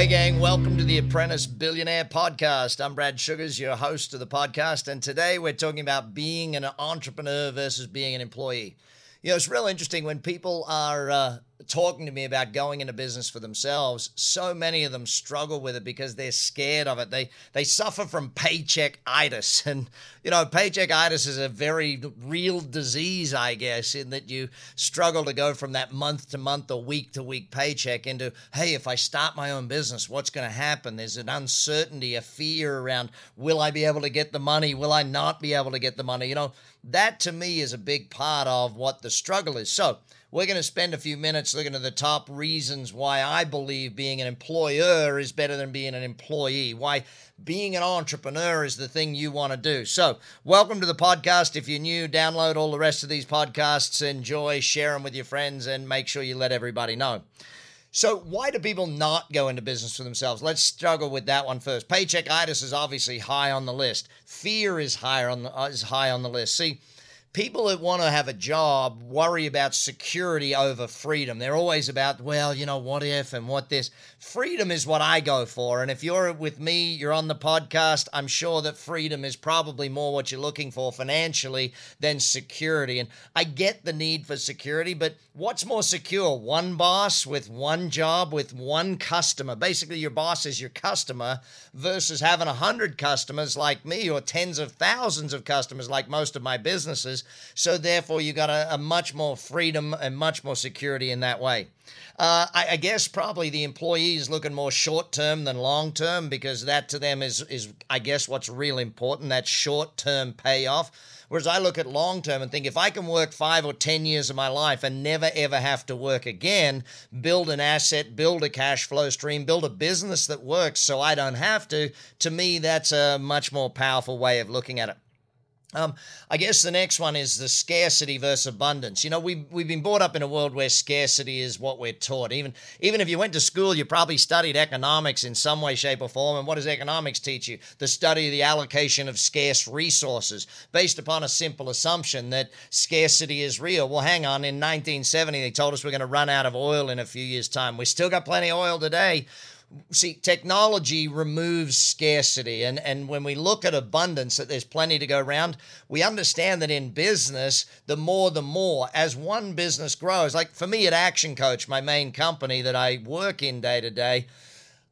Hey, gang, welcome to the Apprentice Billionaire Podcast. I'm Brad Sugars, your host of the podcast, and today we're talking about being an entrepreneur versus being an employee. You know, it's real interesting when people are uh, talking to me about going into business for themselves. So many of them struggle with it because they're scared of it. They they suffer from paycheck itis, and you know, paycheck itis is a very real disease, I guess, in that you struggle to go from that month to month or week to week paycheck into, hey, if I start my own business, what's going to happen? There's an uncertainty, a fear around, will I be able to get the money? Will I not be able to get the money? You know that to me is a big part of what the struggle is. So, we're going to spend a few minutes looking at the top reasons why I believe being an employer is better than being an employee, why being an entrepreneur is the thing you want to do. So, welcome to the podcast. If you're new, download all the rest of these podcasts, enjoy, share them with your friends, and make sure you let everybody know. So, why do people not go into business for themselves? Let's struggle with that one first. Paycheck Paycheckitis is obviously high on the list. Fear is higher on the, uh, is high on the list. See, people that want to have a job worry about security over freedom. They're always about, well, you know, what if and what this. Freedom is what I go for. And if you're with me, you're on the podcast, I'm sure that freedom is probably more what you're looking for financially than security. And I get the need for security, but what's more secure? One boss with one job with one customer. Basically, your boss is your customer versus having a hundred customers like me or tens of thousands of customers like most of my businesses so therefore, you got a, a, much more freedom and much more security in that way. Uh, I, I, guess probably the employee is looking more short term than long term because that to them is is I guess what's real important that short term payoff. Whereas I look at long term and think if I can work five or 10 years of my life and never ever have to work again, build an asset, build a cash flow stream, build a business that works so I don't have to, to me, that's a much more powerful way of looking at it. Um, I guess the next one is the scarcity versus abundance. You know, we've, we've been brought up in a world where scarcity is what we're taught. Even, even if you went to school, you probably studied economics in some way, shape, or form. And what does economics teach you? The study of the allocation of scarce resources based upon a simple assumption that scarcity is real. Well, hang on. In 1970, they told us we're going to run out of oil in a few years' time. We still got plenty of oil today see technology removes scarcity and and when we look at abundance that there's plenty to go around we understand that in business the more the more as one business grows like for me at ActionCOACH my main company that i work in day to day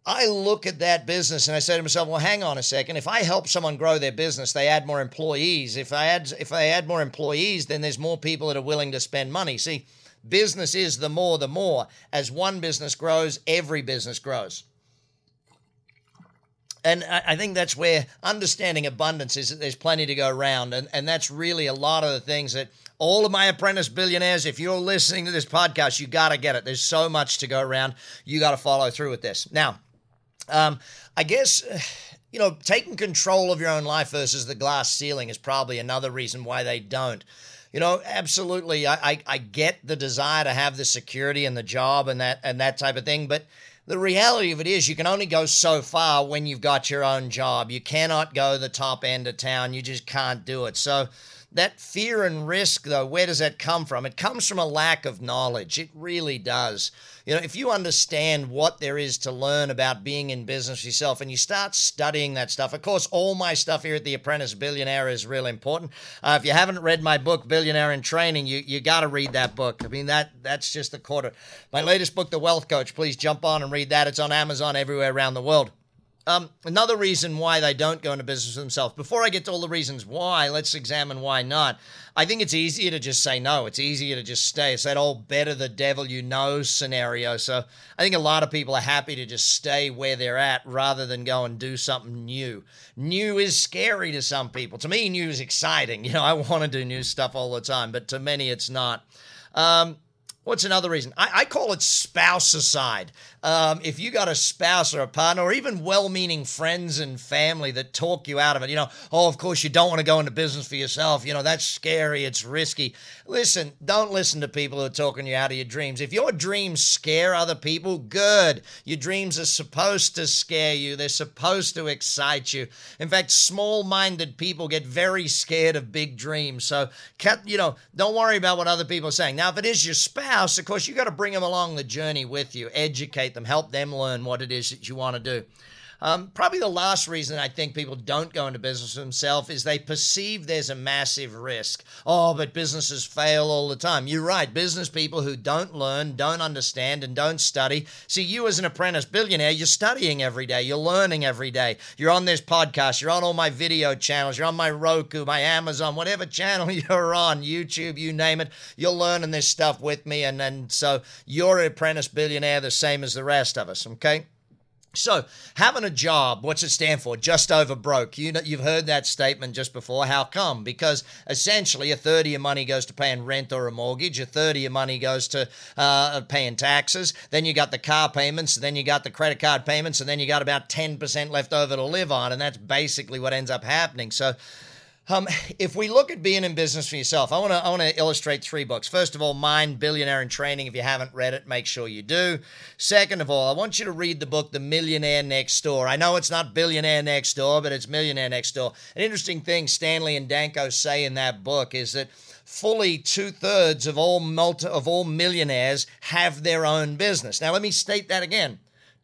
I look at that business and I say to myself, well, hang on a second. If I help someone grow their business, they add more employees. If I add if I add more employees, then there's more people that are willing to spend money. See, business is the more the more. As one business grows, every business grows. And I think that's where understanding abundance is that there's plenty to go around. And, and that's really a lot of the things that all of my apprentice billionaires, if you're listening to this podcast, you got to get it. There's so much to go around. You got to follow through with this. Now, um, I guess, you know, taking control of your own life versus the glass ceiling is probably another reason why they don't. You know, absolutely. I, I, I get the desire to have the security and the job and that and that type of thing, but the reality of it is you can only go so far when you've got your own job. You cannot go the top end of town. You just can't do it. So that fear and risk, though, where does that come from? It comes from a lack of knowledge. It really does. You know, if you understand what there is to learn about being in business yourself and you start studying that stuff, of course, all my stuff here at The Apprentice Billionaire is real important. Uh, if you haven't read my book, Billionaire in Training, you, you got to read that book. I mean, that that's just the quarter. My latest book, The Wealth Coach, please jump on and read that. It's on Amazon everywhere around the world. Um, another reason why they don't go into business themselves. Before I get to all the reasons why, let's examine why not. I think it's easier to just say no. It's easier to just stay. It's that old better the devil you know scenario. So I think a lot of people are happy to just stay where they're at rather than go and do something new. New is scary to some people. To me, new is exciting. You know, I want to do new stuff all the time, but to many, it's not. Um, What's another reason? I, I call it spouse aside. Um, if you got a spouse or a partner or even well meaning friends and family that talk you out of it, you know, oh, of course you don't want to go into business for yourself. You know, that's scary. It's risky. Listen, don't listen to people who are talking you out of your dreams. If your dreams scare other people, good. Your dreams are supposed to scare you, they're supposed to excite you. In fact, small minded people get very scared of big dreams. So, you know, don't worry about what other people are saying. Now, if it is your spouse, spouse, of course, you've got to bring them along the journey with you, educate them, help them learn what it is that you want to do. Um, probably the last reason I think people don't go into business themselves is they perceive there's a massive risk. Oh, but businesses fail all the time. You're right. Business people who don't learn, don't understand, and don't study. See, you as an apprentice billionaire, you're studying every day. You're learning every day. You're on this podcast. You're on all my video channels. You're on my Roku, my Amazon, whatever channel you're on, YouTube, you name it. You're learning this stuff with me. And then so you're an apprentice billionaire the same as the rest of us. Okay. So, having a job, what's it stand for? Just over broke. You know, you've heard that statement just before. How come? Because essentially, a third of your money goes to paying rent or a mortgage. A third of your money goes to uh, paying taxes. Then you got the car payments. Then you got the credit card payments, and then you got about ten percent left over to live on. And that's basically what ends up happening. So, um, if we look at being in business for yourself, I want to I want to illustrate three books. First of all, Mind Billionaire in Training. If you haven't read it, make sure you do. Second of all, I want you to read the book The Millionaire Next Door. I know it's not Billionaire Next Door, but it's Millionaire Next Door. An interesting thing Stanley and Danko say in that book is that fully two thirds of all multi, of all millionaires have their own business. Now, let me state that again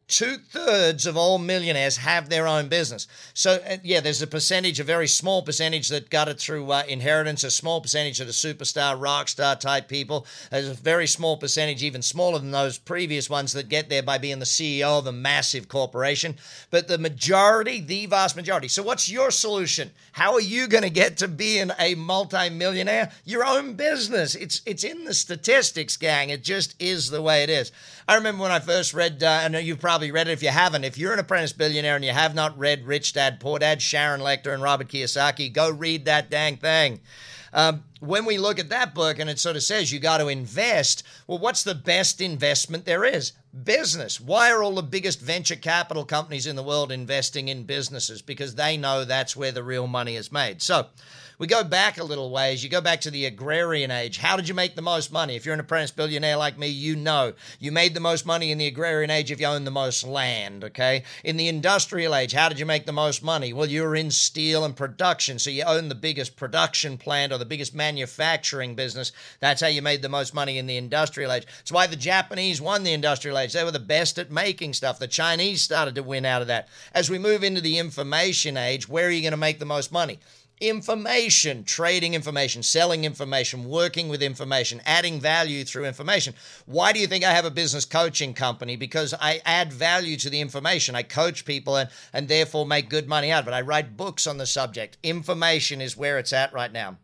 two thirds of all millionaires have their own business. So, uh, yeah, there's a percentage, a very small percentage that got it through uh, inheritance, a small percentage of the superstar, rock star type people. There's a very small percentage, even smaller than those previous ones, that get there by being the CEO of a massive corporation. But the majority, the vast majority. So, what's your solution? How are you going to get to being a multimillionaire? Your own business. It's it's in the statistics, gang. It just is the way it is. I remember when I first read, uh, I know you've probably read it if you haven't. If you're an apprentice billionaire and you have not read Rich Dad Poor Dad, Sharon Lechter and Robert Kiyosaki, go read that dang thing. Um, when we look at that book and it sort of says you got to invest, well, what's the best investment there is? Business. Why are all the biggest venture capital companies in the world investing in businesses? Because they know that's where the real money is made. So, we go back a little ways. You go back to the agrarian age. How did you make the most money? If you're an apprentice billionaire like me, you know you made the most money in the agrarian age if you owned the most land, okay? In the industrial age, how did you make the most money? Well, you were in steel and production, so you owned the biggest production plant or the biggest manufacturing business. That's how you made the most money in the industrial age. That's why the Japanese won the industrial age. They were the best at making stuff. The Chinese started to win out of that. As we move into the information age, where are you going to make the most money? information, trading information, selling information, working with information, adding value through information. Why do you think I have a business coaching company? Because I add value to the information. I coach people and, and therefore make good money out of it. I write books on the subject. Information is where it's at right now.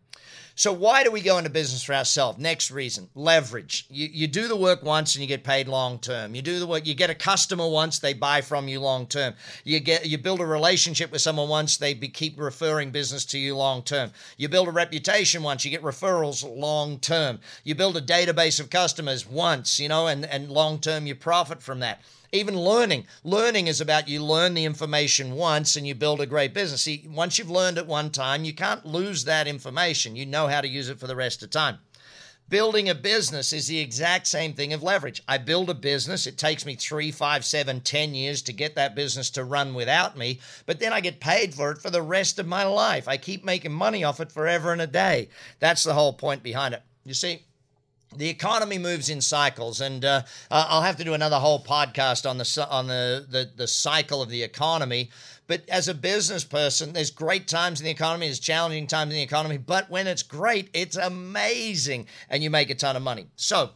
So why do we go into business for ourselves? Next reason, leverage. You, you do the work once and you get paid long term. You do the work, you get a customer once, they buy from you long term. You get you build a relationship with someone once, they be, keep referring business to you long term. You build a reputation once, you get referrals long term. You build a database of customers once, you know, and, and long term you profit from that. Even learning. Learning is about you learn the information once and you build a great business. See, once you've learned it one time, you can't lose that information. You know how to use it for the rest of time. Building a business is the exact same thing of leverage. I build a business. It takes me three, five, seven, ten years to get that business to run without me, but then I get paid for it for the rest of my life. I keep making money off it forever and a day. That's the whole point behind it. You see, the economy moves in cycles, and uh, I'll have to do another whole podcast on the on the, the the cycle of the economy. But as a business person, there's great times in the economy, there's challenging times in the economy. But when it's great, it's amazing, and you make a ton of money. So,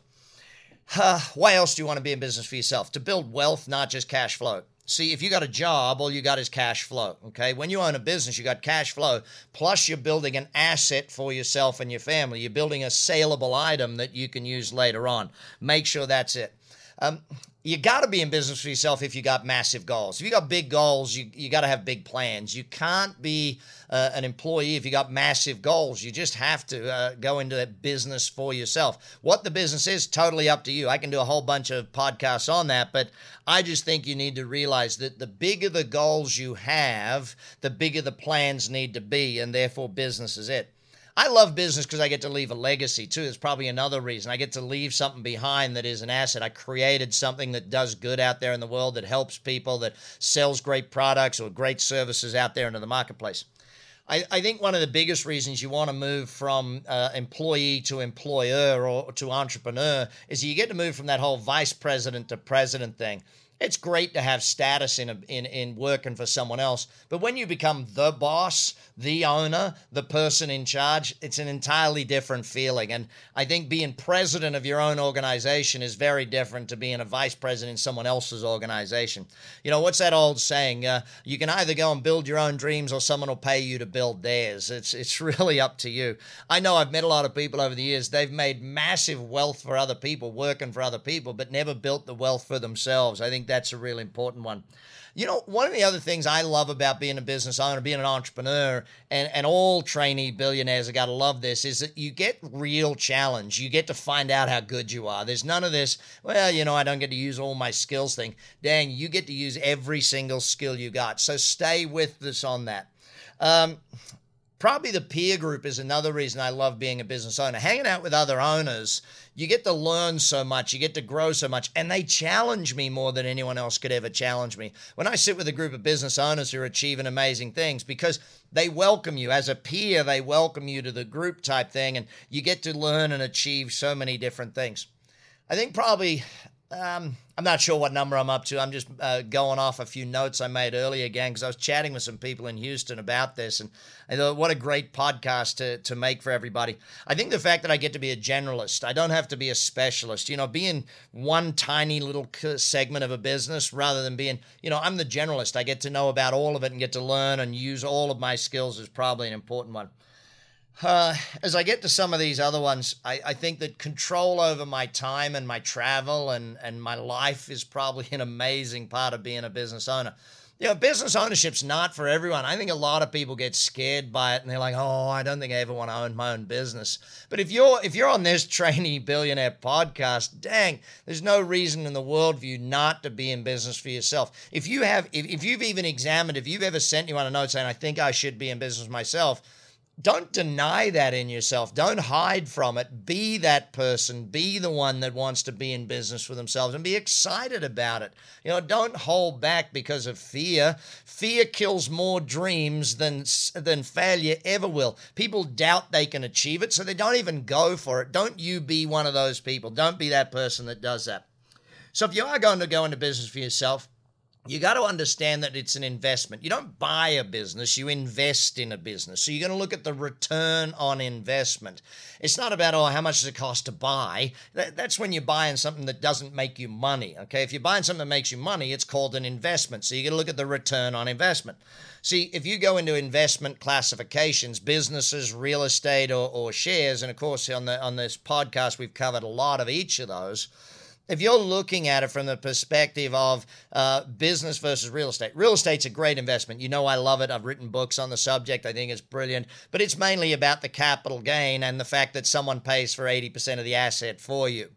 uh, why else do you want to be in business for yourself? To build wealth, not just cash flow. See, if you got a job, all you got is cash flow. Okay. When you own a business, you got cash flow, plus you're building an asset for yourself and your family. You're building a saleable item that you can use later on. Make sure that's it. Um, you got to be in business for yourself if you got massive goals. If you got big goals, you, you got to have big plans. You can't be uh, an employee if you got massive goals. You just have to uh, go into that business for yourself. What the business is, totally up to you. I can do a whole bunch of podcasts on that, but I just think you need to realize that the bigger the goals you have, the bigger the plans need to be, and therefore business is it. I love business because I get to leave a legacy too. It's probably another reason. I get to leave something behind that is an asset. I created something that does good out there in the world, that helps people, that sells great products or great services out there into the marketplace. I, I think one of the biggest reasons you want to move from uh, employee to employer or to entrepreneur is you get to move from that whole vice president to president thing it's great to have status in, a, in in working for someone else but when you become the boss the owner the person in charge it's an entirely different feeling. And i think being president of your own organization is very different to being a vice president in someone else's organization. You know what's that old saying? Uh, you can either go and build your own dreams or someone will pay you to build theirs. It's it's really up to you. I know i've met a lot of people over the years. They've made massive wealth for other people working for other people but never built the wealth for themselves. I think that's a really important one. You know, one of the other things I love about being a business owner, being an entrepreneur, and, and all trainee billionaires have got to love this, is that you get real challenge. You get to find out how good you are. There's none of this, well, you know, I don't get to use all my skills thing. Dang, you get to use every single skill you got. So stay with us on that. Um, probably the peer group is another reason I love being a business owner. Hanging out with other owners, you get to learn so much, you get to grow so much, and they challenge me more than anyone else could ever challenge me. When I sit with a group of business owners who are achieving amazing things, because they welcome you as a peer, they welcome you to the group type thing, and you get to learn and achieve so many different things. I think probably um, I'm not sure what number I'm up to. I'm just uh, going off a few notes I made earlier again because I was chatting with some people in Houston about this, and thought, what a great podcast to, to make for everybody. I think the fact that I get to be a generalist, I don't have to be a specialist. You know, being one tiny little segment of a business rather than being, you know, I'm the generalist. I get to know about all of it and get to learn and use all of my skills is probably an important one. Uh, as I get to some of these other ones, I, I, think that control over my time and my travel and, and my life is probably an amazing part of being a business owner. You know, business ownership's not for everyone. I think a lot of people get scared by it and they're like, "Oh, I don't think I ever want to own my own business." But if you're if you're on this trainee billionaire podcast, dang, there's no reason in the world for you not to be in business for yourself. If you have if, if you've even examined, if you've ever sent on a note saying, "I think I should be in business myself," don't deny that in yourself. Don't hide from it. Be that person. Be the one that wants to be in business for themselves and be excited about it. You know, don't hold back because of fear. Fear kills more dreams than than failure ever will. People doubt they can achieve it, so they don't even go for it. Don't you be one of those people. Don't be that person that does that. So if you are going to go into business for yourself, you got to understand that it's an investment. You don't buy a business, you invest in a business. So you're going to look at the return on investment. It's not about, oh, how much does it cost to buy? that's when you're buying something that doesn't make you money. Okay. If you're buying something that makes you money, it's called an investment. So you're going to look at the return on investment. See, if you go into investment classifications, businesses, real estate, or, or shares, and of course, on, the, on this podcast, we've covered a lot of each of those if you're looking at it from the perspective of uh, business versus real estate, real estate's a great investment. You know, I love it. I've written books on the subject. I think it's brilliant. But it's mainly about the capital gain and the fact that someone pays for 80% of the asset for you.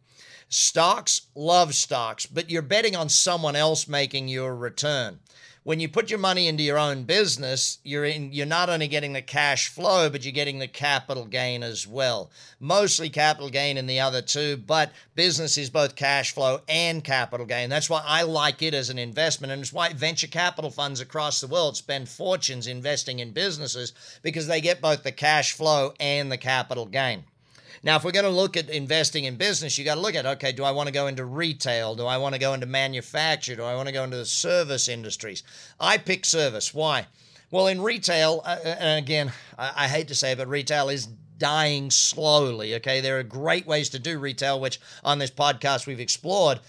Stocks, love stocks, but you're betting on someone else making your return when you put your money into your own business, you're in, you're not only getting the cash flow, but you're getting the capital gain as well. Mostly capital gain in the other two, but business is both cash flow and capital gain. That's why I like it as an investment, and it's why venture capital funds across the world spend fortunes investing in businesses because they get both the cash flow and the capital gain. Now, if we're going to look at investing in business, you got to look at okay, do I want to go into retail? Do I want to go into manufacture? Do I want to go into the service industries? I pick service. Why? Well, in retail, uh, uh and again, I, I hate to say it, but retail is dying slowly. Okay, there are great ways to do retail, which on this podcast we've explored.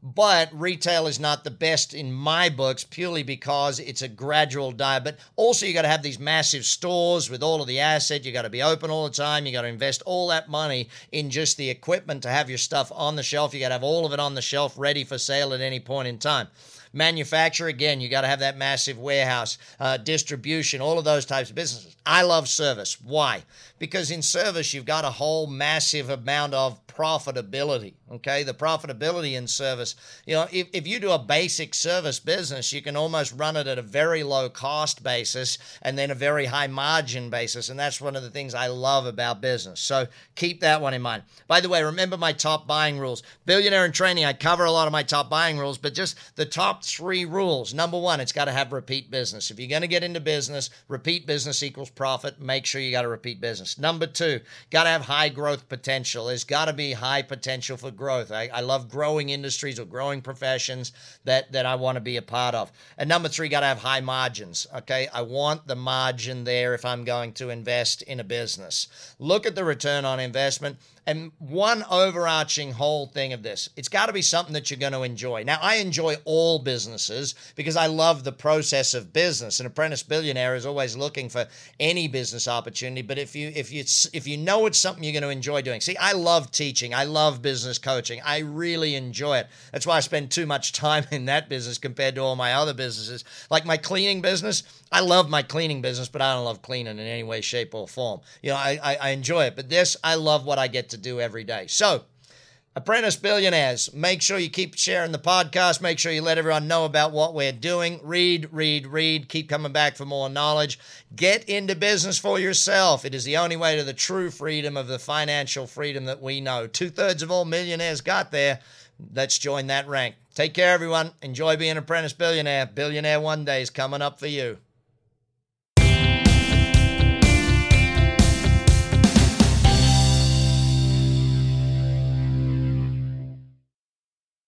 But retail is not the best in my books purely because it's a gradual diet. But also, you got to have these massive stores with all of the asset. You got to be open all the time. You got to invest all that money in just the equipment to have your stuff on the shelf. You got to have all of it on the shelf ready for sale at any point in time. Manufacture, again, you got to have that massive warehouse, uh, distribution, all of those types of businesses. I love service. Why? Because in service, you've got a whole massive amount of profitability. Okay, the profitability in service. You know, if, if you do a basic service business, you can almost run it at a very low cost basis and then a very high margin basis. And that's one of the things I love about business. So keep that one in mind. By the way, remember my top buying rules. Billionaire in training, I cover a lot of my top buying rules, but just the top three rules. Number one, it's got to have repeat business. If you're going to get into business, repeat business equals profit. Make sure you got a repeat business. Number two, got to have high growth potential. There's got to be high potential for growth. I, I love growing industries or growing professions that, that I want to be a part of. And number three, got to have high margins. Okay. I want the margin there if I'm going to invest in a business. Look at the return on investment. And one overarching whole thing of this, it's got to be something that you're going to enjoy. Now, I enjoy all businesses because I love the process of business. An apprentice billionaire is always looking for any business opportunity. But if you if you if you know it's something you're going to enjoy doing, see, I love teaching. I love business coaching. I really enjoy it. That's why I spend too much time in that business compared to all my other businesses. Like my cleaning business, I love my cleaning business, but I don't love cleaning in any way, shape, or form. You know, I, I, I enjoy it. But this, I love what I get to do every day. So, Apprentice Billionaires, make sure you keep sharing the podcast. Make sure you let everyone know about what we're doing. Read, read, read. Keep coming back for more knowledge. Get into business for yourself. It is the only way to the true freedom of the financial freedom that we know. Two thirds of all millionaires got there. Let's join that rank. Take care, everyone. Enjoy being apprentice billionaire. Billionaire one day is coming up for you.